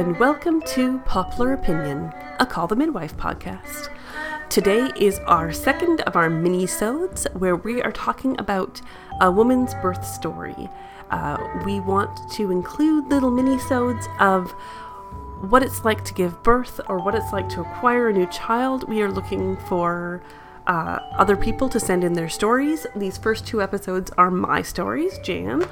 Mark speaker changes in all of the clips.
Speaker 1: and welcome to Poplar Opinion, a Call the Midwife podcast. Today is our second of our mini-sodes where we are talking about a woman's birth story. Uh, we want to include little mini-sodes of what it's like to give birth or what it's like to acquire a new child. We are looking for uh, other people to send in their stories. These first two episodes are my stories, Jan.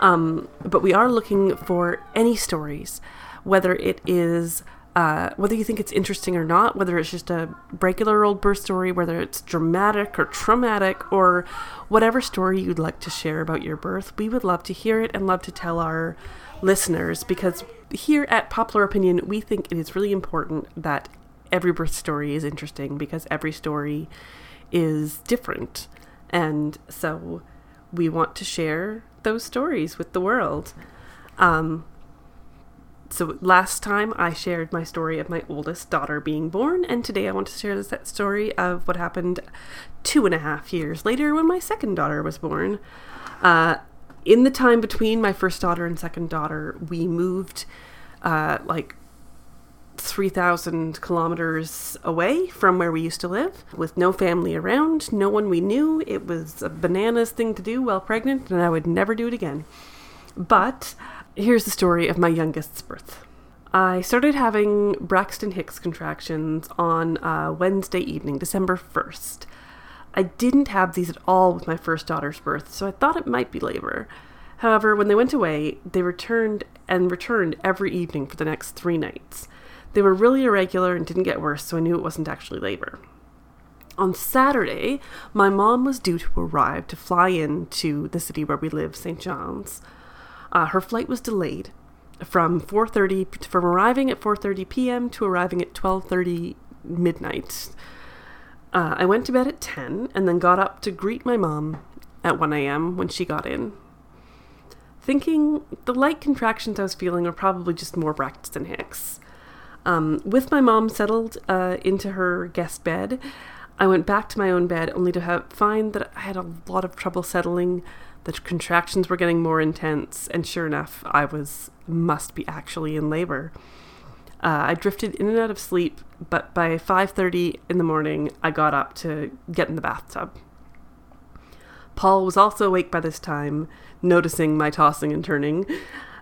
Speaker 1: Um, but we are looking for any stories, whether it is uh, whether you think it's interesting or not, whether it's just a regular old birth story, whether it's dramatic or traumatic, or whatever story you'd like to share about your birth, we would love to hear it and love to tell our listeners because here at Poplar Opinion, we think it is really important that every birth story is interesting because every story is different. And so we want to share those stories with the world. Um, so last time I shared my story of my oldest daughter being born, and today I want to share that story of what happened two and a half years later when my second daughter was born. Uh, in the time between my first daughter and second daughter, we moved uh, like 3,000 kilometers away from where we used to live with no family around, no one we knew. It was a bananas thing to do while pregnant, and I would never do it again. But here's the story of my youngest's birth. I started having Braxton Hicks contractions on uh, Wednesday evening, December 1st. I didn't have these at all with my first daughter's birth, so I thought it might be labor. However, when they went away, they returned and returned every evening for the next three nights. They were really irregular and didn't get worse, so I knew it wasn't actually labor. On Saturday, my mom was due to arrive to fly in to the city where we live, St. John's. Uh, her flight was delayed from 4:30 from arriving at 4:30 p.m. to arriving at 12:30 midnight. Uh, I went to bed at 10 and then got up to greet my mom at 1 a.m. when she got in. Thinking the light contractions I was feeling were probably just more Braxton Hicks. Um, with my mom settled uh, into her guest bed, I went back to my own bed only to have, find that I had a lot of trouble settling. The contractions were getting more intense, and sure enough, I was must be actually in labor. Uh, I drifted in and out of sleep, but by 5:30 in the morning, I got up to get in the bathtub. Paul was also awake by this time, noticing my tossing and turning.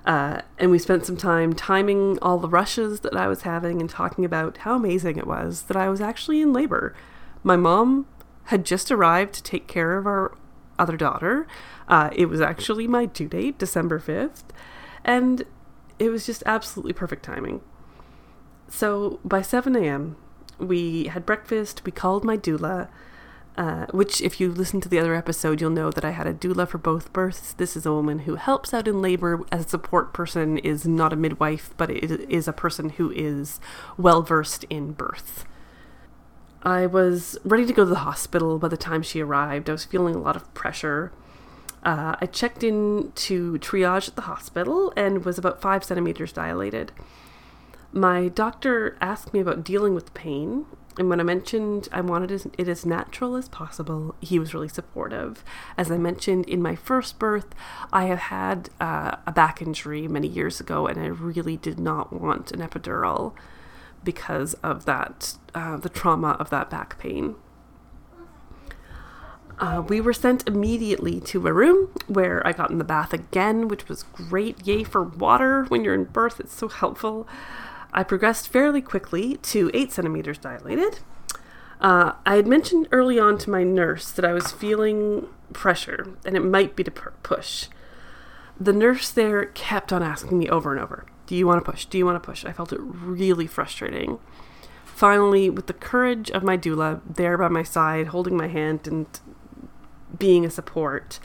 Speaker 1: Uh, and we spent some time timing all the rushes that I was having and talking about how amazing it was that I was actually in labor. My mom had just arrived to take care of our other daughter. Uh, it was actually my due date, December 5th, and it was just absolutely perfect timing. So by 7 a.m., we had breakfast, we called my doula, uh, which, if you listen to the other episode, you'll know that I had a doula for both births. This is a woman who helps out in labor as a support person, is not a midwife, but it is a person who is well versed in birth. I was ready to go to the hospital by the time she arrived. I was feeling a lot of pressure. Uh, I checked in to triage at the hospital and was about five centimeters dilated. My doctor asked me about dealing with pain, and when I mentioned I wanted it as natural as possible, he was really supportive. As I mentioned in my first birth, I have had uh, a back injury many years ago, and I really did not want an epidural because of that, uh, the trauma of that back pain. Uh, we were sent immediately to a room where I got in the bath again, which was great. Yay for water when you're in birth, it's so helpful. I progressed fairly quickly to 8 centimeters dilated. Uh, I had mentioned early on to my nurse that I was feeling pressure and it might be to push. The nurse there kept on asking me over and over, Do you want to push? Do you want to push? I felt it really frustrating. Finally, with the courage of my doula there by my side, holding my hand and being a support,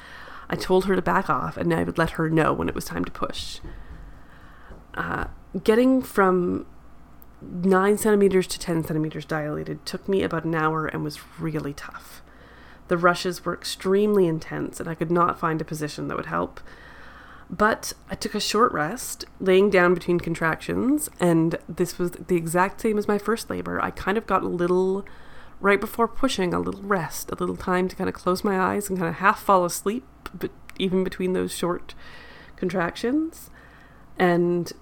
Speaker 1: I told her to back off and I would let her know when it was time to push. Uh, getting from nine centimeters to 10 centimeters dilated took me about an hour and was really tough. The rushes were extremely intense, and I could not find a position that would help. But I took a short rest, laying down between contractions, and this was the exact same as my first labor. I kind of got a little, right before pushing, a little rest, a little time to kind of close my eyes and kind of half fall asleep, but even between those short contractions. And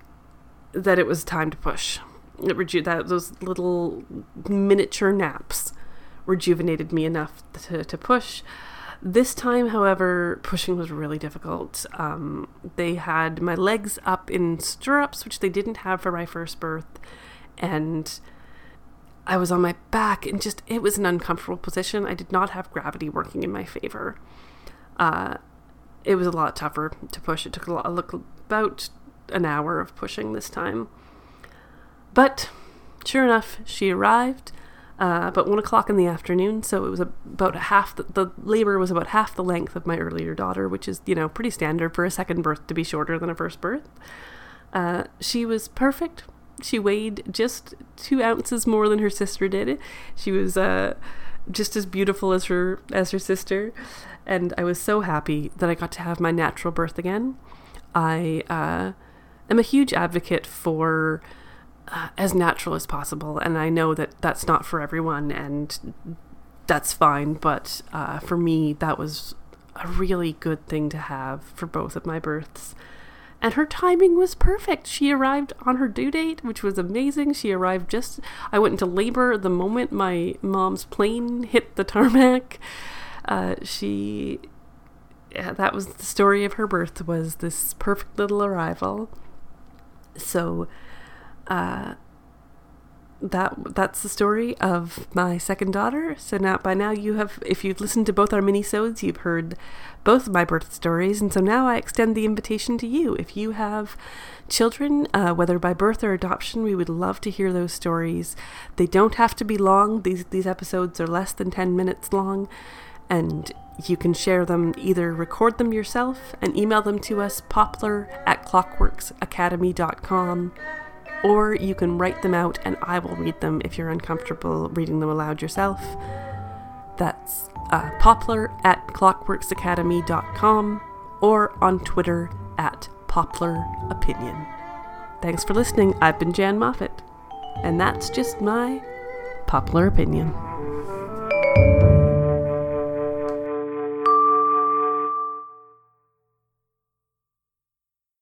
Speaker 1: that it was time to push. It reju- that those little miniature naps rejuvenated me enough to, to push. This time, however, pushing was really difficult. Um, they had my legs up in stirrups, which they didn't have for my first birth, and I was on my back, and just it was an uncomfortable position. I did not have gravity working in my favor. Uh, it was a lot tougher to push. It took a lot, look about an hour of pushing this time. But sure enough, she arrived uh, about one o'clock in the afternoon. So it was about half the, the labor was about half the length of my earlier daughter, which is you know pretty standard for a second birth to be shorter than a first birth. Uh, she was perfect. She weighed just two ounces more than her sister did. She was uh, just as beautiful as her as her sister, and I was so happy that I got to have my natural birth again. I uh, am a huge advocate for uh, as natural as possible, and I know that that's not for everyone, and that's fine. But uh, for me, that was a really good thing to have for both of my births. And her timing was perfect. She arrived on her due date, which was amazing. She arrived just. I went into labor the moment my mom's plane hit the tarmac. Uh, she yeah, that was the story of her birth was this perfect little arrival. So uh, that that's the story of my second daughter. So now by now you have if you've listened to both our mini-sodes, you've heard both of my birth stories, and so now I extend the invitation to you. If you have children, uh, whether by birth or adoption, we would love to hear those stories. They don't have to be long. These these episodes are less than ten minutes long, and you can share them, either record them yourself and email them to us, poplar at clockworksacademy.com, or you can write them out and I will read them if you're uncomfortable reading them aloud yourself. That's uh, poplar at clockworksacademy.com or on Twitter at poplaropinion. Thanks for listening. I've been Jan Moffat, and that's just my poplar opinion.